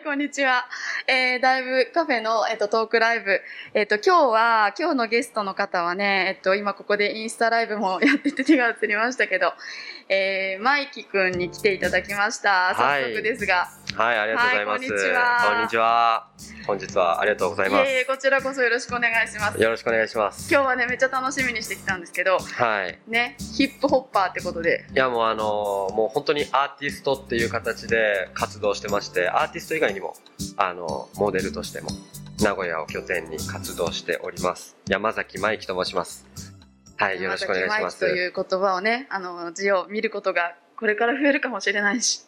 はい、こんにちは。えー、だいぶカフェの、えっと、トークライブ。えっと、今日は、今日のゲストの方はね、えっと、今ここでインスタライブもやってて手が映りましたけど、えー、マイキくんに来ていただきました。早速ですが。はい、ありがとうございます。はいこんにちはこんにちは。本日はありがとうございます。いえこちらこそよろしくお願いします。よろしくお願いします。今日はね、めっちゃ楽しみにしてきたんですけど、はい。ね、ヒップホッパーってことで。いやもうあのーもう本当にアーティストっていう形で活動してまして、アーティスト以外にも、あのモデルとしても、名古屋を拠点に活動しております。山崎舞樹と申します。はい、よろしくお願いします。キという言葉をね、あの、字を見ることが、これから増えるかもしれないし。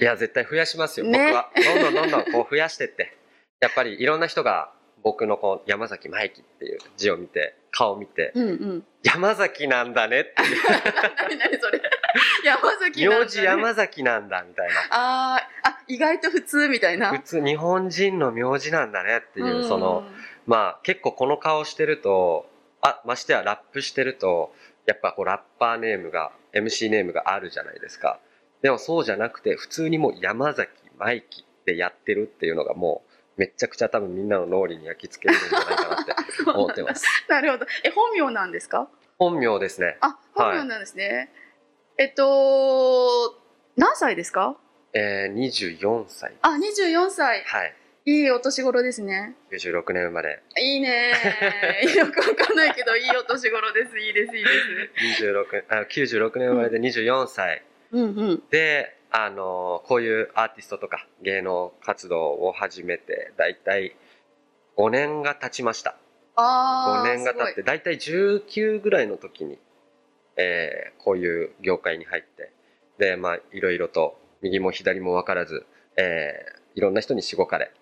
いや、絶対増やしますよ、ね僕は。どんどんどんどんこう増やしてって。やっぱりいろんな人が僕のこう山崎舞樹っていう字を見て、顔を見て、うんうん。山崎なんだねっていう。何 何それ。山崎。名字山崎なんだみたいな。あーあ、意外と普通みたいな。普通日本人の名字なんだねっていう、んその、まあ結構この顔してると、あ、ましてやラップしてると、やっぱこうラッパーネームが、MC ネームがあるじゃないですか。でもそうじゃなくて、普通にもう山崎舞樹ってやってるっていうのがもう、めっちゃくちゃ多分みんなの脳裏に焼き付けるんじゃないかなって 思ってます。なるほど。え、本名なんですか？本名ですね。あ、本名なんですね。えっと、何歳ですか？えー、24歳。あ、24歳。はい。いいお年頃ですね。96年生まれ。いいね。よくわかんないけど、いいお年頃です。いいです、いいです。26あ96年生まれで24歳。うんうん。で、あのこういうアーティストとか芸能活動を始めて、だいたい5年が経ちました。ああ。5年が経って、だいたい19ぐらいの時に、えーこういう業界に入って、で、まあ、いろいろと、右も左も分からず、えーいろんな人にしごかれ、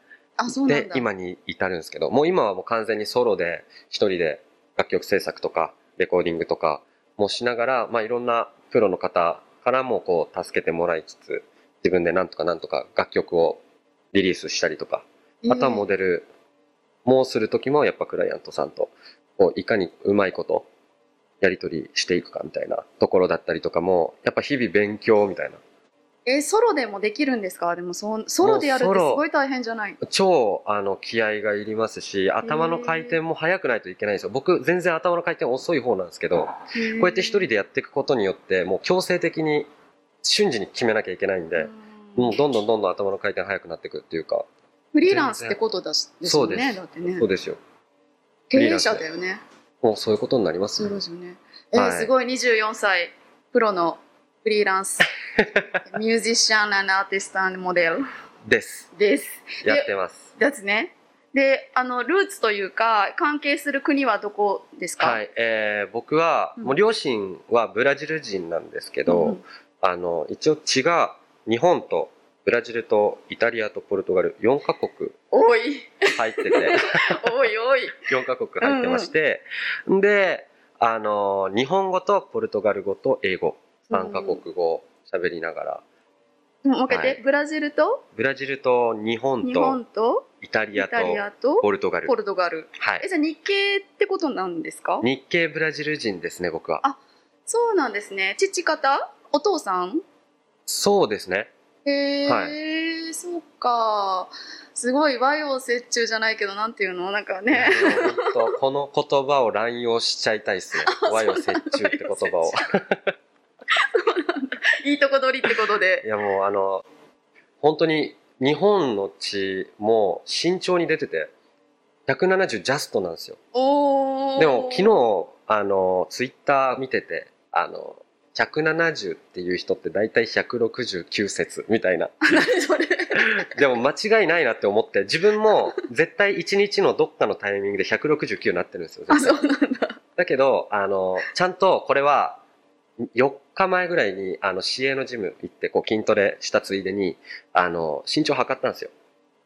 でだ。、今に至るんですけど、もう今はもう完全にソロで、一人で楽曲制作とか、レコーディングとかもしながら、まあいろんなプロの方からもこう助けてもらいつつ、自分でなんとかなんとか楽曲をリリースしたりとか、あとはモデルもする時もやっぱクライアントさんと、こういかにうまいことやり取りしていくかみたいなところだったりとかも、やっぱ日々勉強みたいな。え、ソロでもできるんですか？でもそ、ソロでやるってすごい大変じゃない？超あの気合がいりますし頭の回転も速くないといけないんですよ。僕全然頭の回転遅い方なんですけどこうやって一人でやっていくことによってもう強制的に瞬時に決めなきゃいけないんで、もうどんどんどんどん頭の回転速くなっていくっていうか。フリーランスってことだしですよね。だってね。そ。うですよ。経営者だよね。もうそういうことになりますそうすよね。えーはい。すごい24歳プロのフリーランス。ミュージシャンアーティストモデルです。です。やってます。ですね。で、あのルーツというか関係する国はどこですか？はい、えー僕は、うん。もう両親はブラジル人なんですけど、うん。あの一応血が日本とブラジルとイタリアとポルトガル4カ国おい。入ってて。おいおい。4カ国入ってまして、であの日本語とポルトガル語と英語。3カ国語喋りながら、もう一回言って、はい。ブラジルと？ブラジルと日本日と本と？イタリアとイタリアと？ポルトガル。ポルトガル。はい。えじゃあ日系ってことなんですか？日系ブラジル人ですね僕は。あそうなんですね。父方？お父さん？そうですねへえ、はそうか。すごい和洋折衷じゃないけど、なんていうの？なんかね。この言葉を乱用しちゃいたいですね和洋折衷って言葉をいいとこ取りってこといで。やもうあの本当に日本の血も慎重に出てて170ジャストなんですよ。でも昨日あのツイッター見ててあの170っていう人って大体169節みたいな何 それ。でも間違いないなって思って自分も絶対1日のどっかのタイミングで169になってるんですよあ、そうなんだ。だけどあのちゃんとこれは4日前ぐらいにあの市営のジム行ってこう筋トレしたついでにあの身長測ったんですよ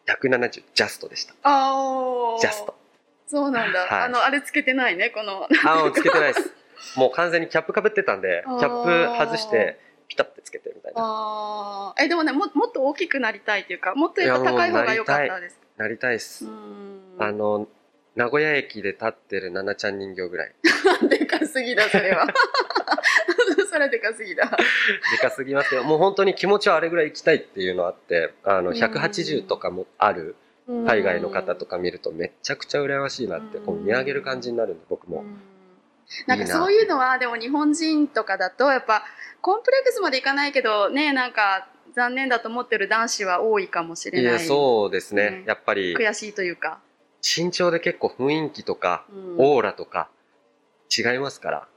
170ジャストでしたああ。ジャスト。そうなんだ。はいあの、あれつけてないね、この。あもうつけてないですもう完全にキャップかぶってたんでキャップ外してピタッてつけてみたいな。え、でもね、も、もっと大きくなりたいというか、もっとやっぱ高い方が良かったです。なりたいっす。あの名古屋駅で立ってるななちゃん人形ぐらい でかすぎだ、それは。それでかすぎだ。でかすぎますけど、もう本当に気持ちはあれぐらい行きたいっていうのあって、あの、180とかもある海外の方とか見るとめちゃくちゃ羨ましいなって、こう見上げる感じになるんで、僕も。うんなんかそういうのはでも日本人とかだとやっぱコンプレックスまでいかないけどねなんか残念だと思ってる男子は多いかもしれない。そうですね。うん。やっぱり、悔しいというか、身長で結構雰囲気とか、うん。オーラとか違いますから。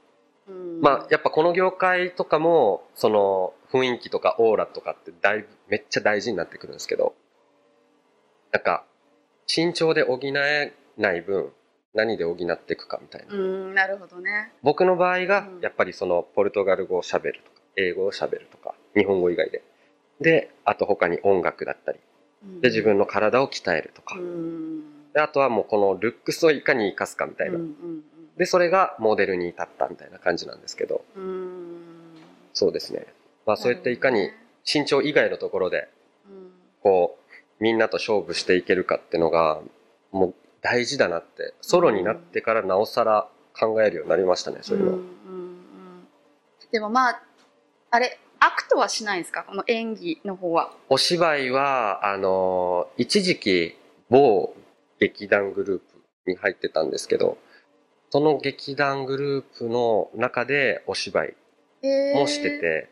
うん。まあ、やっぱこの業界とかも、その雰囲気とかオーラとかってだいぶ、めっちゃ大事になってくるんですけど、なんか、身長で補えない分、何で補っていくかみたいな。うんなるほどね僕の場合がうん、やっぱりその、ポルトガル語を喋るとか、英語を喋るとか、日本語以外で。で、あと他に音楽だったり、で、自分の体を鍛えるとかう。んで、あとはもうこのルックスをいかに活かすかみたいなうん。うんで、それがモデルに至ったみたいな感じなんですけど、うんうんそうですね。まあそういったいかに身長以外のところで、うんこう、みんなと勝負していけるかってのが、もう大事だなって、ソロになってからなおさら考えるようになりましたね、そういうの。んうんうん。でもまああれ act はしないんですか？この演技の方は。お芝居は、あのー一時期某劇団グループに入ってたんですけど、その劇団グループの中でお芝居もしてて、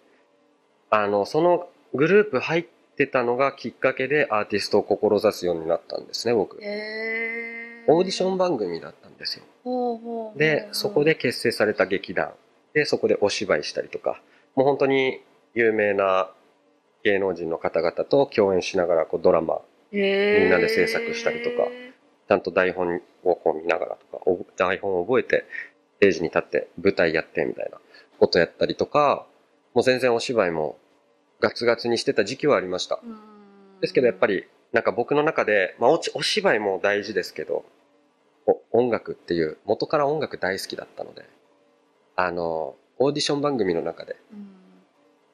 あの、そのグループ入ってたのがきっかけでアーティストを志すようになったんですね、僕。へオーディション番組だったんですよ。で、そこで結成された劇団。で、そこでお芝居したりとか、もう本当に有名な芸能人の方々と共演しながらこうドラマ、みんなで制作したりとかちゃんと台本をこう見ながらとか、お台本を覚えて、ステージに立って舞台やってみたいなことやったりとか、もう全然お芝居もガツガツにしてた時期はありました。うんですけどやっぱり、なんか僕の中で、まあおちお芝居も大事ですけど、お音楽っていう、元から音楽大好きだったので、あの、オーディション番組の中で、うん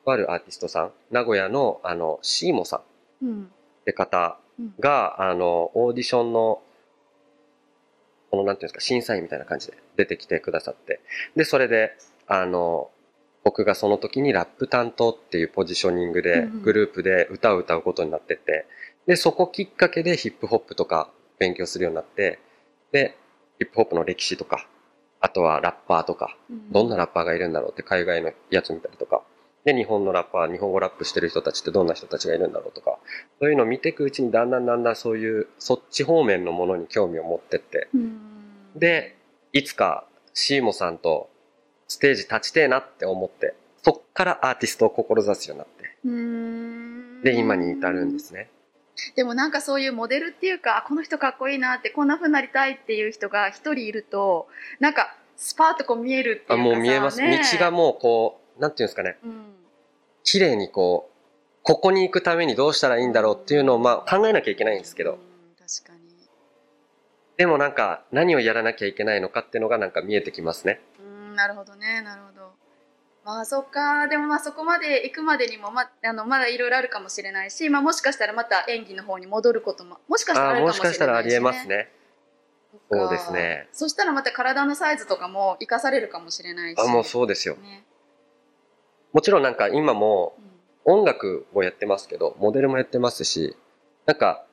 とあるアーティストさん、名古屋の、あの、シーモさんうんって方うんが、あの、オーディションの、この、なんていうんですか、審査員みたいな感じで出てきてくださって、で、それで、あの、僕がその時にラップ担当っていうポジショニングで、うん。グループで歌を歌うことになってて、で、そこきっかけでヒップホップとか勉強するようになって、で、ヒップホップの歴史とか、あとはラッパーとか、どんなラッパーがいるんだろうって海外のやつ見たりとか、で、日本のラッパー、日本語ラップしてる人たちってどんな人たちがいるんだろうとか、そういうのを見ていくうちにだんだんだんだんそういう、そっち方面のものに興味を持ってって、うん。で、いつかシーモさんとステージ立ちてえなって思って、そっからアーティストを志すようになって、うん。で、今に至るんですね。でもなんかそういうモデルっていうかあこの人かっこいいなってこんな風になりたいっていう人が一人いるとなんかスパーッとこう見えるっていうかあ、さもう見えます。道ねがもうこう、なんていうんですかね、うん。綺麗にこう、ここに行くためにどうしたらいいんだろうっていうのをまあ考えなきゃいけないんですけど、うん確かに。でもなんか何をやらなきゃいけないのかっていうのがなんか見えてきますね。うんなるほどねなるほどまあそっか。でもまあそこまで行くまでにもまあのまだいろいろあるかもしれないし、まあ、もしかしたらまた演技の方に戻ることももしかしたらあるかもしれないし、ね、もしかしたらありえますね。そうですね。そしたらまた体のサイズとかも生かされるかもしれないし。あ、もうそうですよ。ね。もちろんなんか今もうん。音楽をやってますけど、モデルもやってますし、なんか、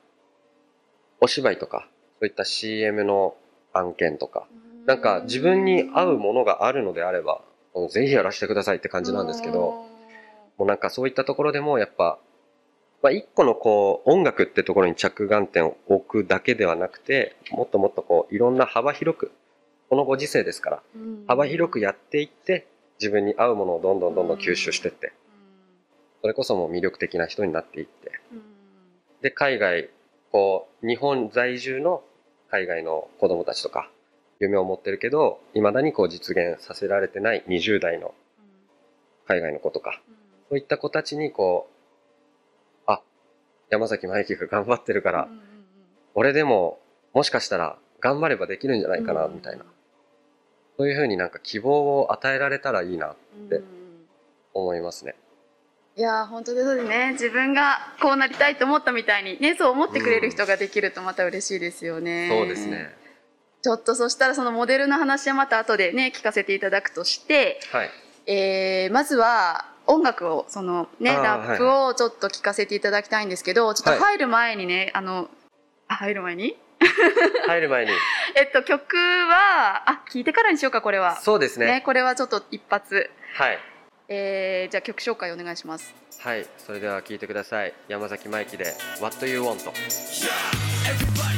お芝居とか、そういった CM の案件とか、なんか自分に合うものがあるのであれば、もうぜひやらせてくださいって感じなんですけど、もうなんかそういったところでもやっぱ、まあ一個のこう音楽ってところに着眼点を置くだけではなくて、もっともっとこういろんな幅広く、このご時世ですから、うん。幅広くやっていって、自分に合うものをどんどんどんどん吸収していって、それこそもう魅力的な人になっていって、うん。で、海外、こう、日本在住の海外の子供たちとか、夢を持ってるけど、未だにこう実現させられてない20代の海外の子とか、そういった子たちにこう、あ、山崎真由紀が頑張ってるから、うんうんうん俺でも、もしかしたら頑張ればできるんじゃないかな、みたいな。そういうふうになんか希望を与えられたらいいな、うんでうんうん思いますね。いやー本当ですね自分がこうなりたいと思ったみたいにねそう思ってくれる人ができるとまた嬉しいですよね、そうですね。ちょっとそしたらそのモデルの話はまた後でね聞かせていただくとしてはい。えーまずは音楽をそのねラップをちょっと聞かせていただきたいんですけど、ちょっと入る前にね、あのあ入る前に？入る前に。えっと曲はあ聞いてからにしようかこれは。そうですね。ねこれはちょっと一発。はい。えーじゃあ曲紹介お願いします。はい。それでは聞いてください。山崎真紀で「What You Want」Everybody. want, want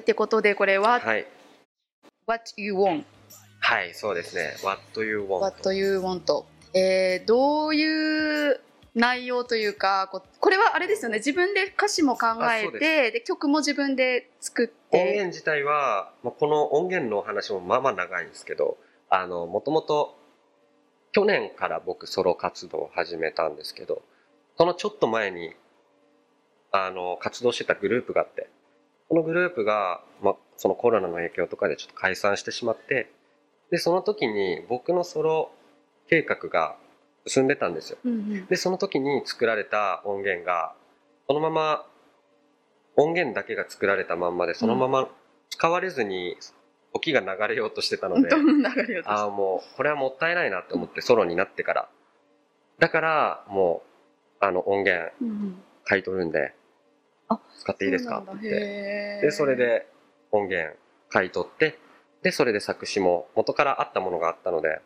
ってことでこれは、はい。What you want? はいそうですね「What You Want」What you want? えーどういう内容というかここれはあれですよね。自分で歌詞も考えてで曲も自分で作って。音源自体は、まあ、この音源のお話もまあまあ長いんですけどあのもともと去年から僕ソロ活動を始めたんですけどそのちょっと前にあの活動してたグループがあってこのグループが、まあ、そのコロナの影響とかでちょっと解散してしまってでその時に僕のソロ計画が進んでたんですよ。うんうん。でその時に作られた音源がそのまま音源だけが作られたまんまでそのまま使われずに時が流れようとしてたので、うとしああもうこれはもったいないなって思ってソロになってから。だからもうあの音源買い取るんであ使っていいですか？ってでそれで音源買い取ってでそれで作詞も元からあったものがあったので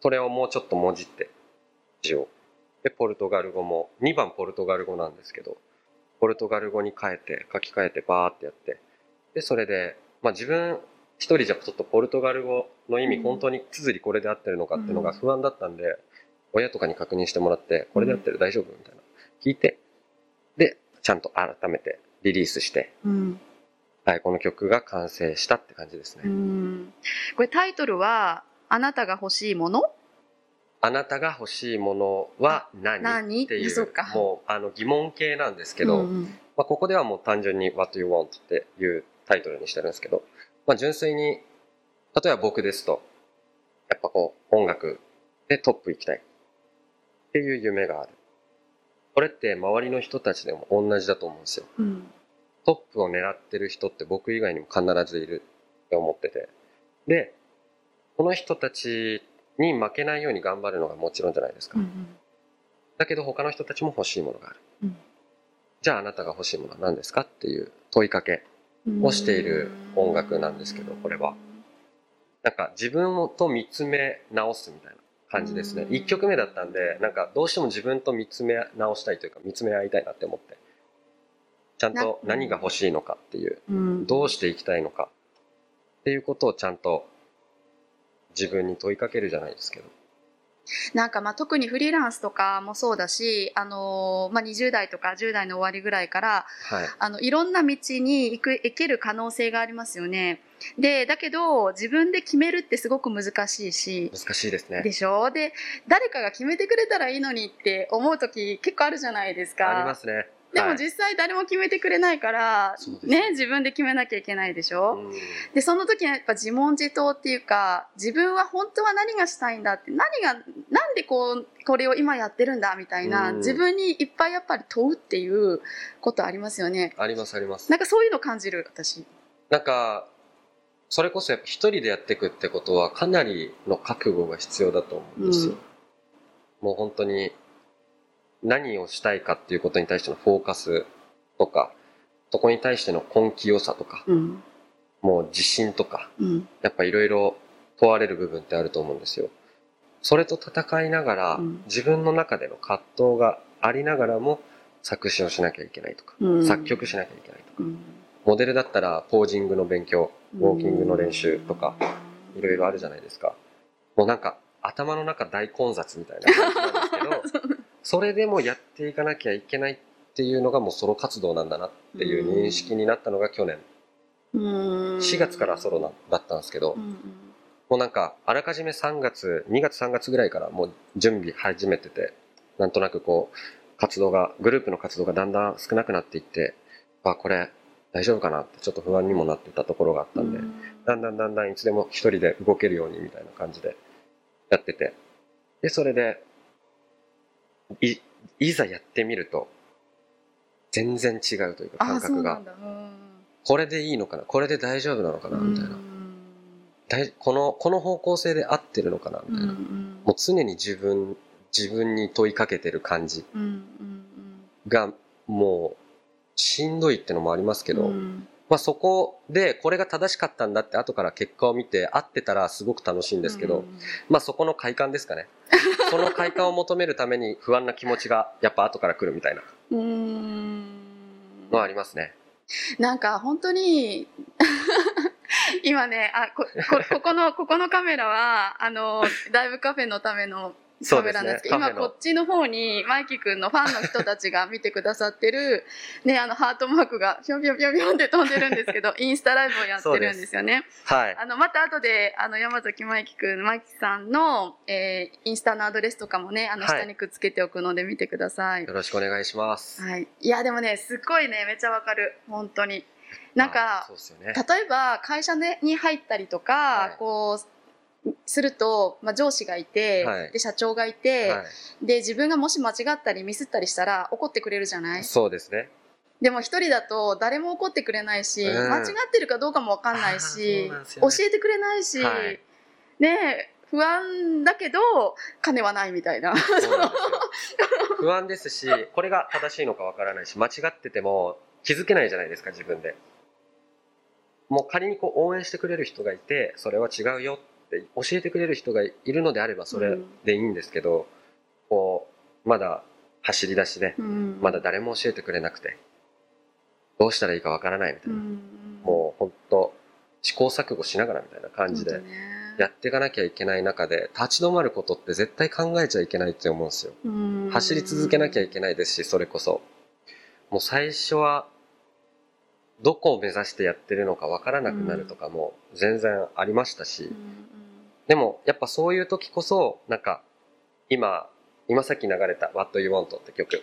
それをもうちょっともじって字を。でポルトガル語も2番ポルトガル語なんですけどポルトガル語に変えて書き換えてバーってやってでそれで、まあ、自分一人じゃちょっとポルトガル語の意味、うん。本当に綴りこれで合ってるのかっていうのが不安だったんで、親とかに確認してもらってこれで合ってる大丈夫？みたいな。聞いてでちゃんと改めてリリースしてうん。はい、この曲が完成したって感じですね。うん。これタイトルは「あなたが欲しいもの？あなたが欲しいものは何？何？っていそうか。もうあの疑問形なんですけど、うんうん。まあ、ここではもう単純に「What You Want」っていうタイトルにしてるんですけど、まあ、純粋に例えば僕ですとやっぱこう音楽でトップ行きたいっていう夢があるこれって周りの人たちでも同じだと思うんですよ。うん。トップを狙ってる人って僕以外にも必ずいるって思ってて。でこの人たちに負けないように頑張るのがもちろんじゃないですか、うんだけど他の人たちも欲しいものがある、うん。じゃああなたが欲しいものは何ですかっていう問いかけうんをしている音楽なんですけどこれは。なんか自分をと見つめ直すみたいな感じですね。うん。1曲目だったんでなんかどうしても自分と見つめ直したいというか見つめ合いたいなって思ってちゃんとな何が欲しいのかっていううん。どうしていきたいのかっていうことをちゃんと自分に問いかけるじゃないですけどなんかまあ特にフリーランスとかもそうだし、あのーまあ、20代とか10代の終わりぐらいからはい。あのいろんな道に行く行ける可能性がありますよね。でだけど自分で決めるってすごく難しいし。難しいですねで。しょ？で誰かが決めてくれたらいいのにって思う時結構あるじゃないですか。ありますね。でもはい。実際誰も決めてくれないから、ね、自分で決めなきゃいけないでしょ、うん。でその時はやっぱ自問自答っていうか自分は本当は何がしたいんだって何がなんでこうこれを今やってるんだみたいな、うん。自分にいっぱいやっぱり問うっていうことありますよね。ありますあります。なんかそういうの感じる私。なんか、それこそやっぱ一人でやっていくってことはかなりの覚悟が必要だと思うんですよ。うん。もう本当に何をしたいかっていうことに対してのフォーカスとか、そこに対しての根気良さとか、うん。もう自信とか、うん。やっぱいろいろ問われる部分ってあると思うんですよ。それと戦いながら、うん。自分の中での葛藤がありながらも作詞をしなきゃいけないとか、うん。作曲しなきゃいけないとか、うん。モデルだったらポージングの勉強、ウォーキングの練習とか、いろいろあるじゃないですか。もうなんか頭の中大混雑みたいな感じなんですけど、それでもやっていかなきゃいけないっていうのがもうソロ活動なんだなっていう認識になったのが去年、うん。4月からソロなだったんですけど、うんもうなんかあらかじめ3月、2月3月ぐらいからもう準備始めてて、なんとなくこう活動が、グループの活動がだんだん少なくなっていって、あ、これ大丈夫かなってちょっと不安にもなってたところがあったんで、だんだんだんだんいつでも一人で動けるようにみたいな感じでやってて。で、それで、い、いざやってみると、全然違うというかあ感覚が。これでいいのかな？これで大丈夫なのかな？みたいな。大この、この方向性で合ってるのかな？みたいな。もう常に自分、自分に問いかけてる感じ。が、もう、しんどいってのもありますけど、うん。まあそこでこれが正しかったんだって後から結果を見て合ってたらすごく楽しいんですけど、うん。まあそこの快感ですかね。その快感を求めるために不安な気持ちがやっぱ後から来るみたいなうーんのはありますね。なんか本当に 今ねあここここのここのカメラはあのライブカフェのためのカメラなんですけど今カフェのこっちの方にマイキー君のファンの人たちが見てくださってる、ね、あのハートマークがぴょんぴょんぴょんぴょんって飛んでるんですけど インスタライブをやってるんですよね。はい。あのまた後であの山崎マイキ君マイキさんの、えーインスタのアドレスとかもねあのはい下にくっつけておくので見てください。よろしくお願いします。はい、いやでもねすっごいねめっちゃわかる本当になんまあかね。例えば会社ねに入ったりとか、はいこうすると、まあ、上司がいて、はいで社長がいて、はい。で自分がもし間違ったりミスったりしたら怒ってくれるじゃない？そうですね。でも一人だと誰も怒ってくれないし、うん間違ってるかどうかもわかんないし、ね教えてくれないし、はいねえ不安だけど金はないみたいな。不安ですし、これが正しいのかわからないし、間違ってても気づけないじゃないですか、自分で。もう仮にこう応援してくれる人がいて、それは違うよって教えてくれる人がいるのであればそれでいいんですけど、こう、まだ走り出しで、うんまだ誰も教えてくれなくて、どうしたらいいかわからないみたいな。うんもう本当試行錯誤しながらみたいな感じでやっていかなきゃいけない中で立ち止まることって絶対考えちゃいけないって思うんですよ。うん走り続けなきゃいけないですし、それこそ。もう最初は、どこを目指してやってるのかわからなくなるとかも全然ありましたし、うんでもやっぱそういう時こそ、なんか、今、今さっき流れた What You Want? って曲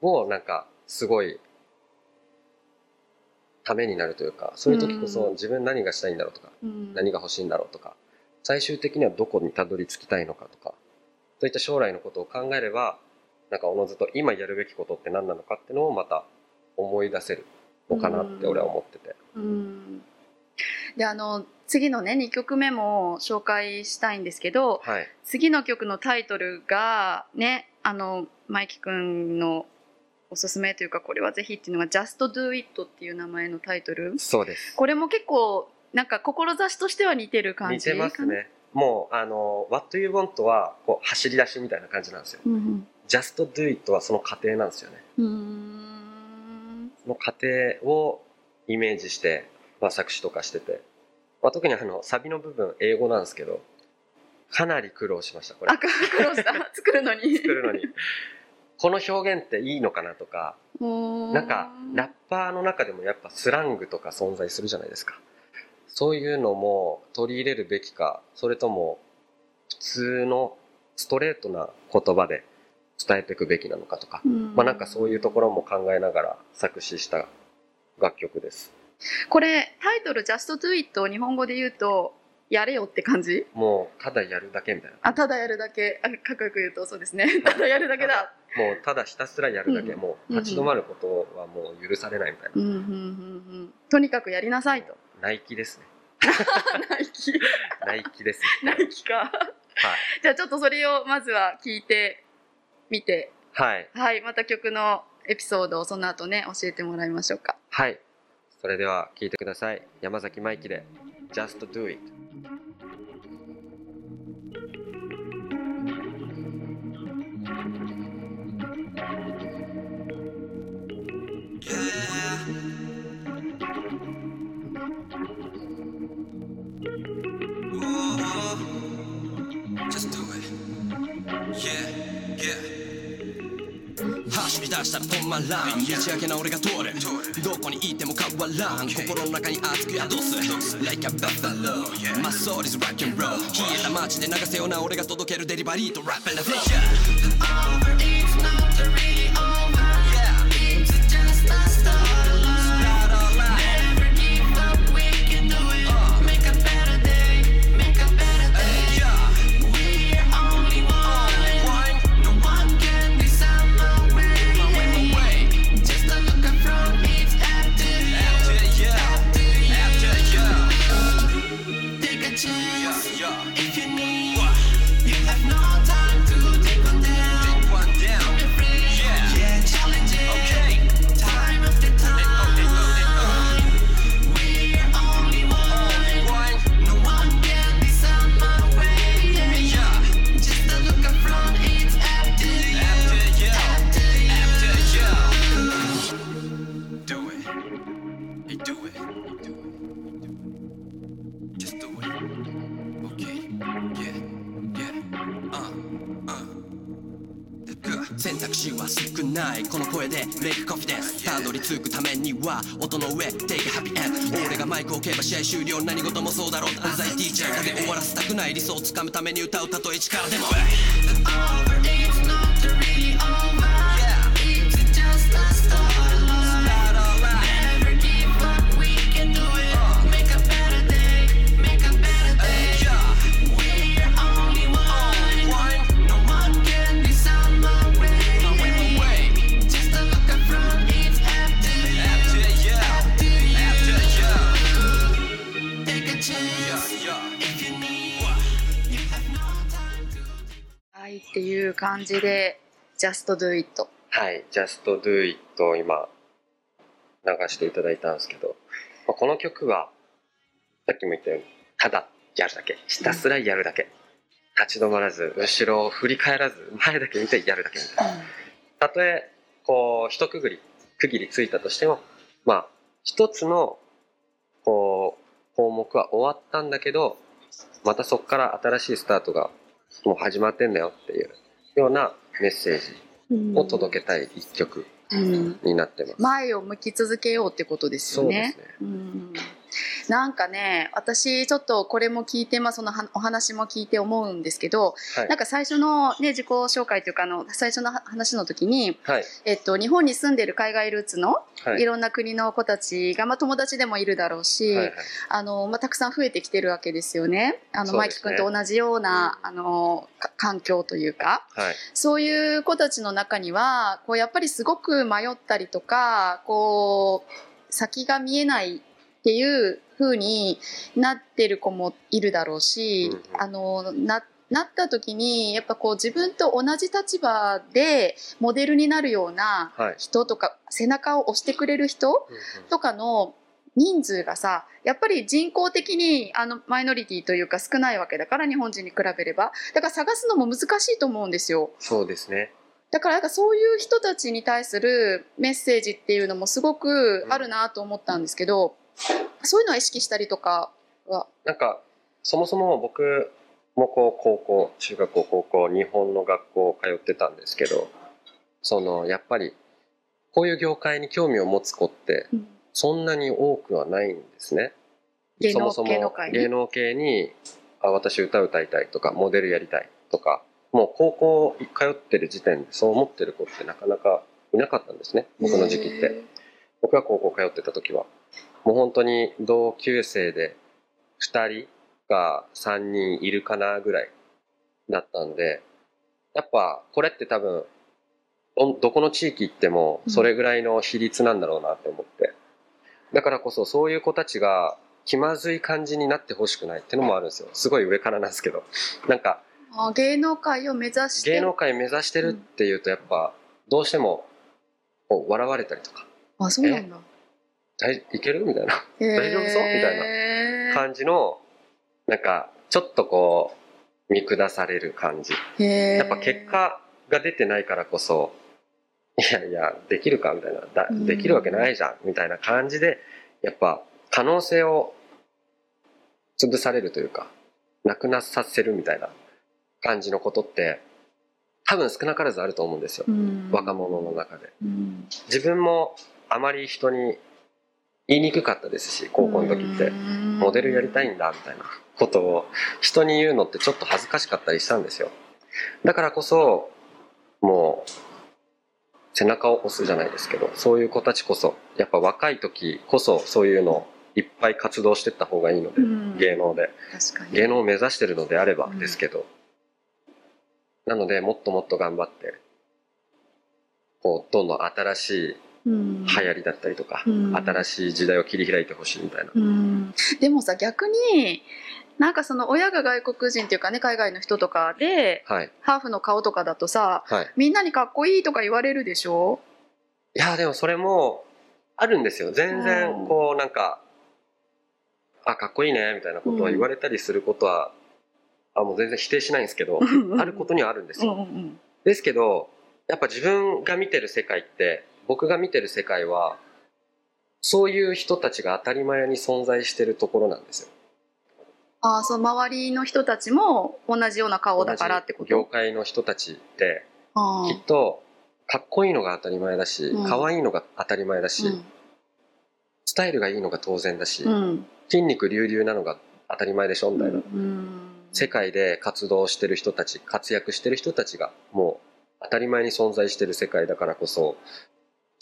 をなんかすごいためになるというか、そういう時こそ自分何がしたいんだろうとか、うん。何が欲しいんだろうとか、最終的にはどこにたどり着きたいのかとか、そういった将来のことを考えれば、なんかおのずと今やるべきことって何なのかっていうのをまた思い出せるのかなって俺は思ってて。うんであの次のね2曲目も紹介したいんですけどはい。次の曲のタイトルがねあのマイキ君のおすすめというかこれはぜひっていうのが「Just Do It」っていう名前のタイトルそうです。これも結構なんか志としては似てる感じ似てますね。もう、あの、What You Want はこう走り出しみたいな感じなんですよ。うん、Just Do It はその過程なんですよね。うん、の過程をイメージして、まあ、作詞とかしてて、まあ、特にあのサビの部分英語なんですけどかなり苦労しましたこれ。あ苦労した。作るのに。作るのに。この表現っていいのかなとかななんかラッパーの中でもやっぱスラングとか存在するじゃないですか。そういうのも取り入れるべきかそれとも普通のストレートな言葉で伝えていくべきなのかとか、まあなんかそういうところも考えながら作詞した楽曲ですこれタイトル「Just Do It」を日本語で言うと「やれよ」って感じ？もうただやるだけみたいな。あただやるだけ。あかっこよく言うとそうですね。ただやるだけだ。もうただひたすらやるだけ、うん。もう立ち止まることはもう許されないみたいな、うん。うんうんうんとにかくやりなさいと。ナイキですね。ナイキ。ナイキですナイキか。はい。じゃあちょっとそれをまずは聞いてみて。はい。はい。また曲のエピソードをその後ね教えてもらいましょうか。はいそれでは聞いてください。山崎舞希で Just Do It 走り出したら止まらん。打ち明けな俺が通るどこにいても変わらん。心の中に熱く宿す。Like a buffalo My soul is rock and roll 消えた街で流せよな俺が届けるデリバリーとラップ and the flow 作詞は少ないこの声でメイクコフィデンスたどり着くためには音の上 Take a happy end 俺がマイクを置けば試合終了何事もそうだろう。安西ティーチャーで終わらせたくない理想をつかむために歌うたとえ力でも。over, っていう感じで Just Do It はい Just Do It を今流していただいたんですけど、まあ、この曲はさっきも言ったようにただやるだけ。ひたすらやるだけ、立ち止まらず後ろを振り返らず前だけ見てやるだけみたいな。たとえこう一区切り区切りついたとしてもまあ一つのこう項目は終わったんだけどまたそこから新しいスタートがもう始まってんだよっていうようなメッセージを届けたい一曲うんになってます。前を向き続けようってことですよね。そうですねうんなんかね私ちょっとこれも聞いて、まあ、そのはお話も聞いて思うんですけど、はい。なんか最初の、ね、自己紹介というかあの最初の話の時に、はい。えっと、日本に住んでる海外ルーツのはい。いろんな国の子たちが、まあ、友達でもいるだろうし、はいはい。あのまあ、たくさん増えてきてるわけですよね。あのマイキ君と同じような、あのか環境というか。はい。そういう子たちの中にはこうやっぱりすごく迷ったりとかこう先が見えないっていう風になってる子もいるだろうし、うんうん。あのななった時にやっぱこう自分と同じ立場でモデルになるようなはい。人とか背中を押してくれる人とかの人数がさやっぱり人口的にあのマイノリティというか少ないわけだから日本人に比べれば。だから探すのも難しいと思うんですよ。そうですね。だからなんかそういう人たちに対するメッセージっていうのもすごくあるなと思ったんですけど、そういうのは意識したりとかは？なんかそもそも僕もこう高校中学校高校日本の学校通ってたんですけどそのやっぱりこういう業界に興味を持つ子ってうんそんなに多くはないんですね。芸能そもそも芸能系にあ私歌歌いたいとかモデルやりたいとかもう高校通ってる時点でそう思ってる子ってなかなかいなかったんですね僕の時期って。僕が高校通ってた時はもう本当に同級生で2人か3人いるかなぐらいだったんでやっぱこれって多分どどこの地域行ってもそれぐらいの比率なんだろうなって思って、だからこそそういう子たちが気まずい感じになってほしくないってのもあるんですよ。すごい上からなんですけど。なんかあ芸能界を目指して？芸能界目指してるっていうとやっぱどうしてもこう笑われたりとか。あそうなんだ大いけるみたいな大丈夫？そうみたいな感じのなんかちょっとこう見下される感じやっぱ結果が出てないからこそいやいやできるかみたいなだできるわけないじゃんみたいな感じでやっぱ可能性を潰されるというかなくなさせるみたいな感じのことって多分少なからずあると思うんですよ若者の中でうん自分もあまり人に言いにくかったですし高校の時って。モデルやりたいんだみたいな。ことを人に言うのってちょっと恥ずかしかったりしたんですよ。だからこそもう背中を押すじゃないですけどそういう子たちこそやっぱ若い時こそそういうのをいっぱい活動してった方がいいのでうん。芸能で。芸能を目指してるのであればうん。ですけど、なのでもっともっと頑張ってこうどんどん新しいうん流行りだったりとか、うん。新しい時代を切り開いてほしいみたいな、うん。でもさ逆になんかその親が外国人っていうかね海外の人とかではい。ハーフの顔とかだとさはい。みんなにかっこいいとか言われるでしょ？いやでもそれもあるんですよ。全うん。然こうなんか、あかっこいいねみたいなことは言われたりすることは、あもう全然否定しないんですけど、あることにはあるんですよ、うんうん。ですけどやっぱ自分が見てる世界って僕が見てる世界はそういう人たちが当たり前に存在してるところなんですよ。ああその周りの人たちも同じような顔だからってこ同じ業と界の人たちってあきっとかっこいいのが当たり前だし、うん。可愛いのが当たり前だし、うん。スタイルがいいのが当然だし、うん。筋肉隆々なのが当たり前でしょみたいな、うん。世界で活動してる人たち活躍してる人たちがもう当たり前に存在してる世界だからこそ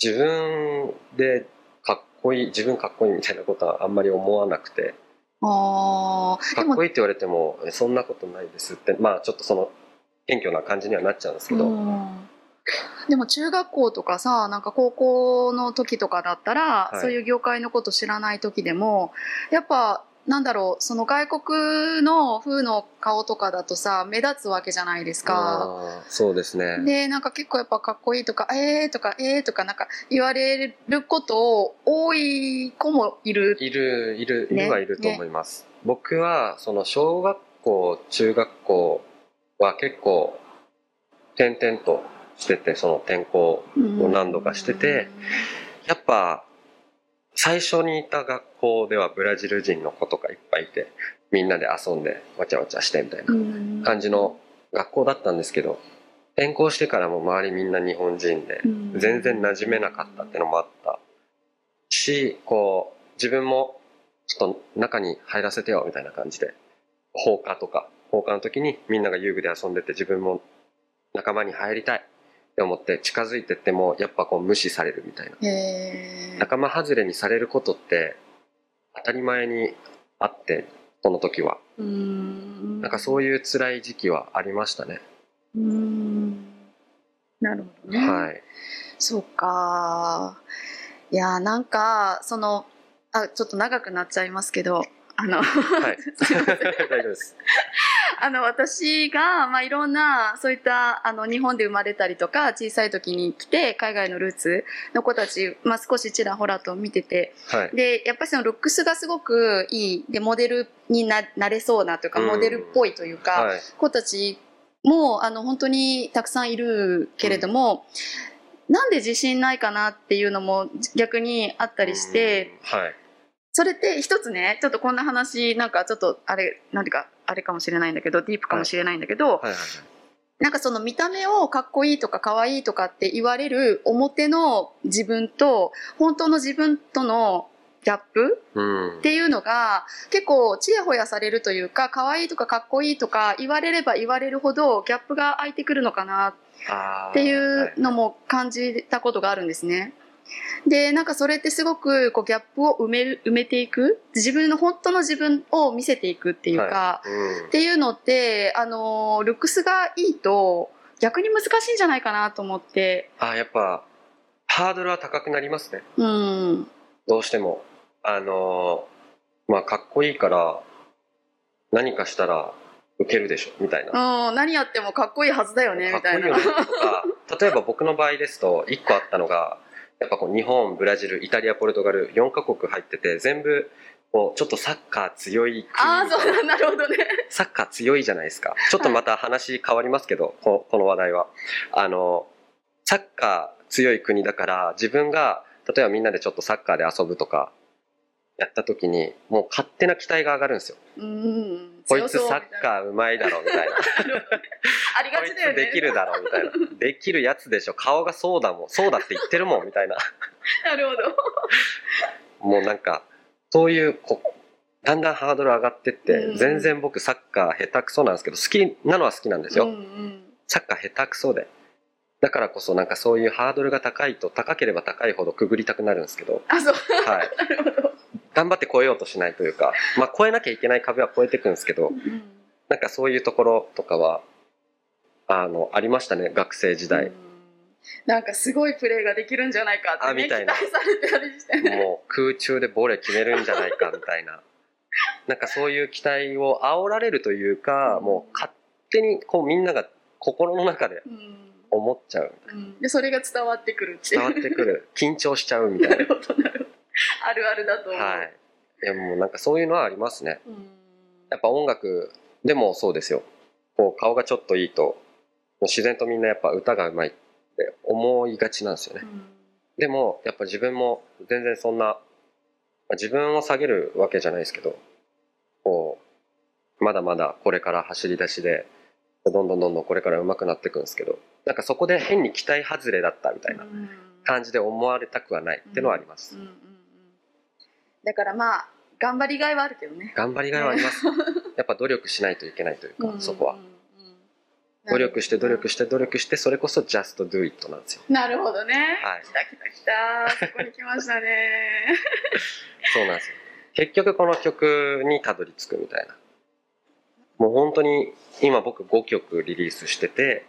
自分でかっこいい自分かっこいいみたいなことはあんまり思わなくて。あかっこいいって言われてもえそんなことないですって。まあちょっとその謙虚な感じにはなっちゃうんですけど、うん。でも中学校とかさなんか高校の時とかだったら、はい。そういう業界のこと知らない時でもやっぱなんだろうその外国の風の顔とかだとさ目立つわけじゃないですか。そうですねでなんか結構やっぱかっこいいとか「えー」とか「えー」とかなんか言われること多い子もいる。いるいるいねるはいると思います、僕はその小学校中学校は結構転々としててその転校を何度かしててやっぱ最初にいた学校ではブラジル人の子とかいっぱいいてみんなで遊んでわちゃわちゃしてみたいなうん。感じの学校だったんですけど転校してからも周りみんな日本人でうん。全然馴染めなかったってのもあったしこう自分もちょっと中に入らせてよみたいな感じで放課とか放課の時にみんなが遊具で遊んでて自分も仲間に入りたいって思って近づいてってもやっぱこう無視されるみたいな。仲間外れにされることって当たり前にあってその時は。うん。なんかそういう辛い時期はありましたね、うん。なるほどね。はい。そうか。いやーなんかそのあちょっと長くなっちゃいますけどあのはい。大丈夫ですあの私が、まあ、いろんなそういったあの日本で生まれたりとか小さい時に来て海外のルーツの子たち、まあ、少しちらほらと見ててはい。でやっぱりそのルックスがすごくいいでモデルにななれそうなというかうん。モデルっぽいというか、はい。子たちもあの本当にたくさんいるけれども、なんで自信ないかなっていうのも逆にあったりして、うん。はい。それって一つねちょっとこんな話なんかちょっとあれなんていうかあれかもしれないんだけどディープかもしれないんだけど、はいはいはい。なんかその見た目をかっこいいとか可愛いとかって言われる表の自分と本当の自分とのギャップうん。っていうのが結構ちやほやされるというか可愛いとかかっこいいとか言われれば言われるほどギャップが開いてくるのかなっていうのも感じたことがあるんですね。でなんかそれってすごくこうギャップを埋める埋めていく。自分の本当の自分を見せていくっていうか、はい。うん。っていうのってあのルックスがいいと逆に難しいんじゃないかなと思って。あーやっぱハードルは高くなりますね。うん。どうしても。あのーまあかっこいいから何かしたら受けるでしょみたいな。うん。何やってもかっこいいはずだよねみたいな。よね。とか 例えば僕の場合ですと1個あったのがやっぱこう日本ブラジルイタリアポルトガル4カ国入ってて全部こうちょっとサッカー強い国。ああそうだ。なるほどね。サッカー強いじゃないですか。ちょっとまた話変わりますけど、ここの話題は。あのサッカー強い国だから自分が例えばみんなでちょっとサッカーで遊ぶとかやった時にもう勝手な期待が上がるんですよ。うん。こいつサッカーうまいだろみたいな。ありがちだよね。つできるだろみたいな。できるやつでしょ。顔がそうだもん。そうだって言ってるもんみたいな。なるほど。もうなんかそういうこうだんだんハードル上がってって、うん。全然僕サッカー下手くそなんですけど好きなのは好きなんですよ、うんうん。サッカー下手くそで。だからこそなんかそういうハードルが高いと高ければ高いほどくぐりたくなるんですけど、あそう。はい、なるほど、頑張って超えようとしないというか、まあ、超えなきゃいけない壁は超えていくんですけどうんなんかそういうところとかはあのありましたね学生時代。うん、なんかすごいプレーができるんじゃないかってねあみたいな。期待されてたりしてね。もう空中でボレー決めるんじゃないかみたいな。なんかそういう期待を煽られるというかもう勝手にこうみんなが心の中でうん。思っちゃう。うん。でそれが伝わってくるっていう。伝わってくる。緊張しちゃうみたな。い な あるあるだと思う、はい。いやもうなんかそういうのはありますね。うん。やっぱ音楽でもそうですよ。こう顔がちょっといいともう自然とみんなやっぱ歌がうまいって思いがちなんですよね。うん。でもやっぱ自分も全然そんなまあ自分を下げるわけじゃないですけどこうまだまだこれから走り出しでどんどんどんどんこれから上手くなっていくんですけどなんかそこで変に期待外れだったみたいなうん。感じで思われたくはないっていうのはあります。うんうんうんだからまあ頑張りがいはあるけどね。頑張りがいはあります。やっぱ努力しないといけないというかそこは。うん努力して努力しして努力してそれこそ just do it なんですよ。なるほどね、はい。来た来た来た。そこに来ましたね。そうなんですよ。結局この曲にたどり着くみたいな。もう本当に今僕5曲リリースしてて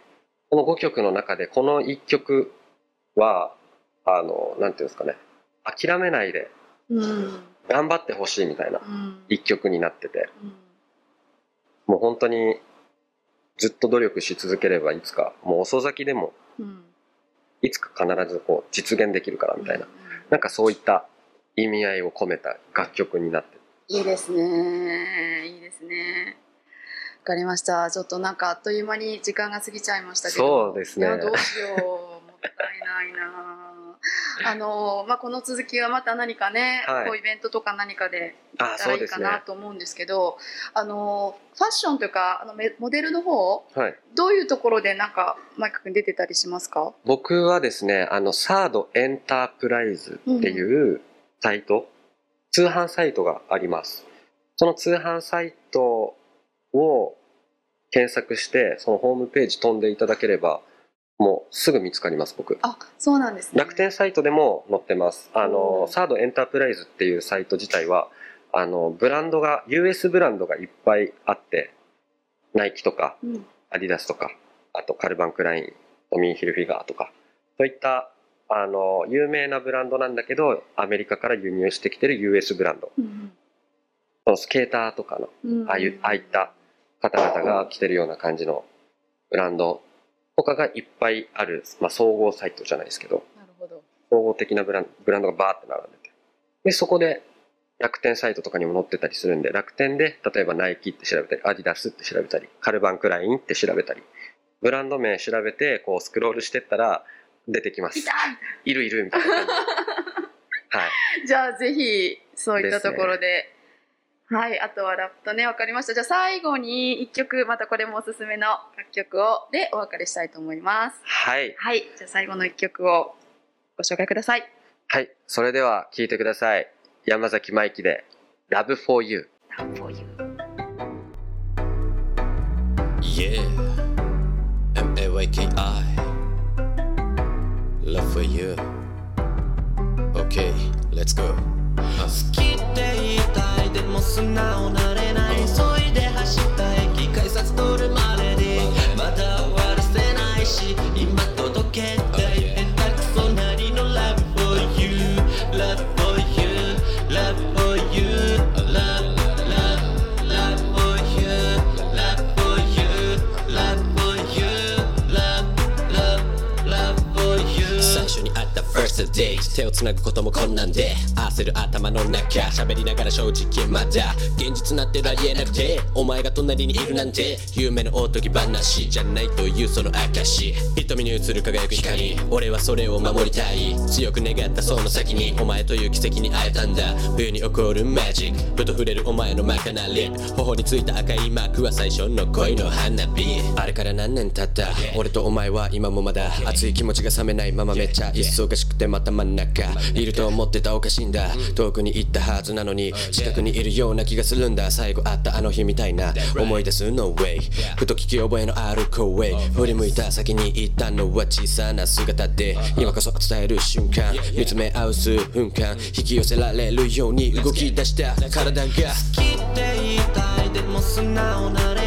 この5曲の中でこの1曲はあのなんていうんですかね。諦めないでうん頑張ってほしいみたいなうん。1曲になってて。うん。もう本当にずっと努力し続ければいつかもう遅咲きでもうん。いつか必ずこう実現できるからみたいな。なんかそういった意味合いを込めた楽曲になって。いいですね。いいですね。わかりました。ちょっとなんかあっという間に時間が過ぎちゃいましたけど。そうですね。どうしよう。もったいないな あの、まあ、この続きはまた何かね、はい。こうイベントとか何かであやったらいいかなと思うんですけどあのファッションというかあのメモデルの方はい。どういうところでなんかマイク君出てたりしますか？僕はですねあのサードエンタープライズっていうサイト、通販サイトがあります。その通販サイトを検索してそのホームページ飛んでいただければもうすぐ見つかります僕。あそうなんですね。楽天サイトでも載ってます。あのうんサードエンタープライズっていうサイト自体はあのブランドが US ブランドがいっぱいあってナイキとかうん。アディダスとかあとカルバンクライントミー・ヒルフィガーとかそういったあの有名なブランドなんだけどアメリカから輸入してきてる US ブランド。うんそのスケーターとかのうんああいうああいった方々が着てるような感じのブランドとかがいっぱいある、まあ、総合サイトじゃないですけどなるほど。総合的なブランブランドがバーって並んでて。でそこで楽天サイトとかにも載ってたりするんで楽天で例えばナイキって調べたりアディダスって調べたりカルバンクラインって調べたりブランド名調べてこうスクロールしてったら出てきます。いたいるいるみたいな はい。じゃあぜひそういったところではい、あとはラップとね、わかりました。じゃあ最後に一曲、またこれもおすすめの楽曲を、でお別れしたいと思います。はい。はい、じゃあ最後の一曲をご紹介ください。はい。それでは聴いてください。山崎舞樹で Love for You。Love for you. Yeah, M A Y K I. Love for you. Okay, let's go. 好素直なれない急いで走った駅改札通るまでにまだ終わらせないし今届けたい下手くそなりの Love for you Love for you Love for you Love Love Love for you Love for you Love for you Love Love Love for you 最初に会った First date 手をつなぐことも困難で焦る頭の中喋りながら正直まだ現実なってるありえなくてお前が隣にいるなんて夢のおとぎ話じゃないというその証。瞳に映る輝く光俺はそれを守りたい。強く願ったその先にお前という奇跡に会えたんだ。冬に起こるマジックふと触れるお前の真っ赤なリ頬についた赤いマークは最初の恋の花火。あれから何年経った？俺とお前は今もまだ熱い気持ちが冷めないままめっちゃ忙しくてまた真ん中。いると思ってたおかしいんだ。遠くに行ったはずなのに近くにいるような気がするんだ。最後会ったあの日みたいな思い出す No way ふと聞き覚えのある声振り向いた先にいたのは小さな姿で今こそ伝える瞬間。見つめ合う数分間。引き寄せられるように動き出した体が。好きって言いたい。でも素直なれ